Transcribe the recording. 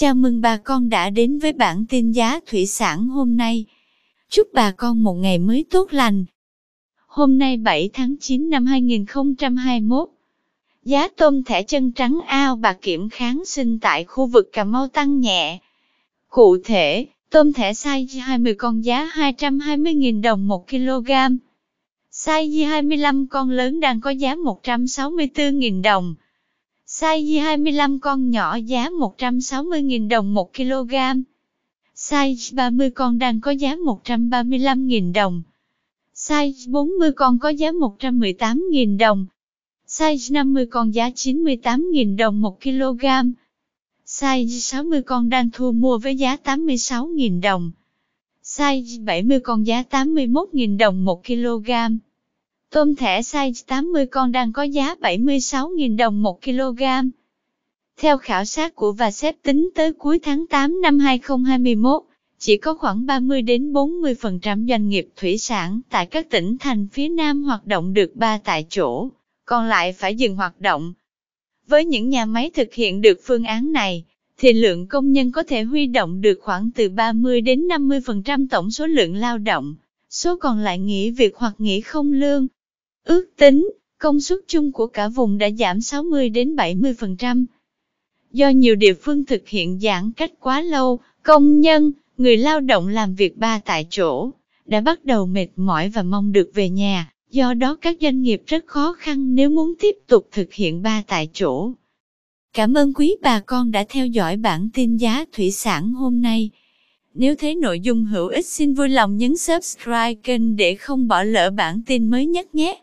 Chào mừng bà con đã đến với bản tin giá thủy sản hôm nay. Chúc bà con một ngày mới tốt lành. Hôm nay 7 tháng 9 năm 2021, giá tôm thẻ chân trắng ao bà kiểm kháng sinh tại khu vực Cà Mau tăng nhẹ. Cụ thể, tôm thẻ size 20 con giá 220.000 đồng 1 kg. Size 25 con lớn đang có giá 164.000 đồng. Size 25 con nhỏ giá 160.000 đồng 1 kg. Size 30 con đang có giá 135.000 đồng. Size 40 con có giá 118.000 đồng. Size 50 con giá 98.000 đồng 1 kg. Size 60 con đang thu mua với giá 86.000 đồng. Size 70 con giá 81.000 đồng 1 kg. Tôm thẻ size 80 con đang có giá 76.000 đồng 1 kg. Theo khảo sát của và xếp tính tới cuối tháng 8 năm 2021, chỉ có khoảng 30 đến 40% doanh nghiệp thủy sản tại các tỉnh thành phía Nam hoạt động được ba tại chỗ, còn lại phải dừng hoạt động. Với những nhà máy thực hiện được phương án này, thì lượng công nhân có thể huy động được khoảng từ 30 đến 50% tổng số lượng lao động, số còn lại nghỉ việc hoặc nghỉ không lương. Ước tính, công suất chung của cả vùng đã giảm 60 đến 70%. Do nhiều địa phương thực hiện giãn cách quá lâu, công nhân, người lao động làm việc ba tại chỗ, đã bắt đầu mệt mỏi và mong được về nhà. Do đó các doanh nghiệp rất khó khăn nếu muốn tiếp tục thực hiện ba tại chỗ. Cảm ơn quý bà con đã theo dõi bản tin giá thủy sản hôm nay. Nếu thấy nội dung hữu ích xin vui lòng nhấn subscribe kênh để không bỏ lỡ bản tin mới nhất nhé.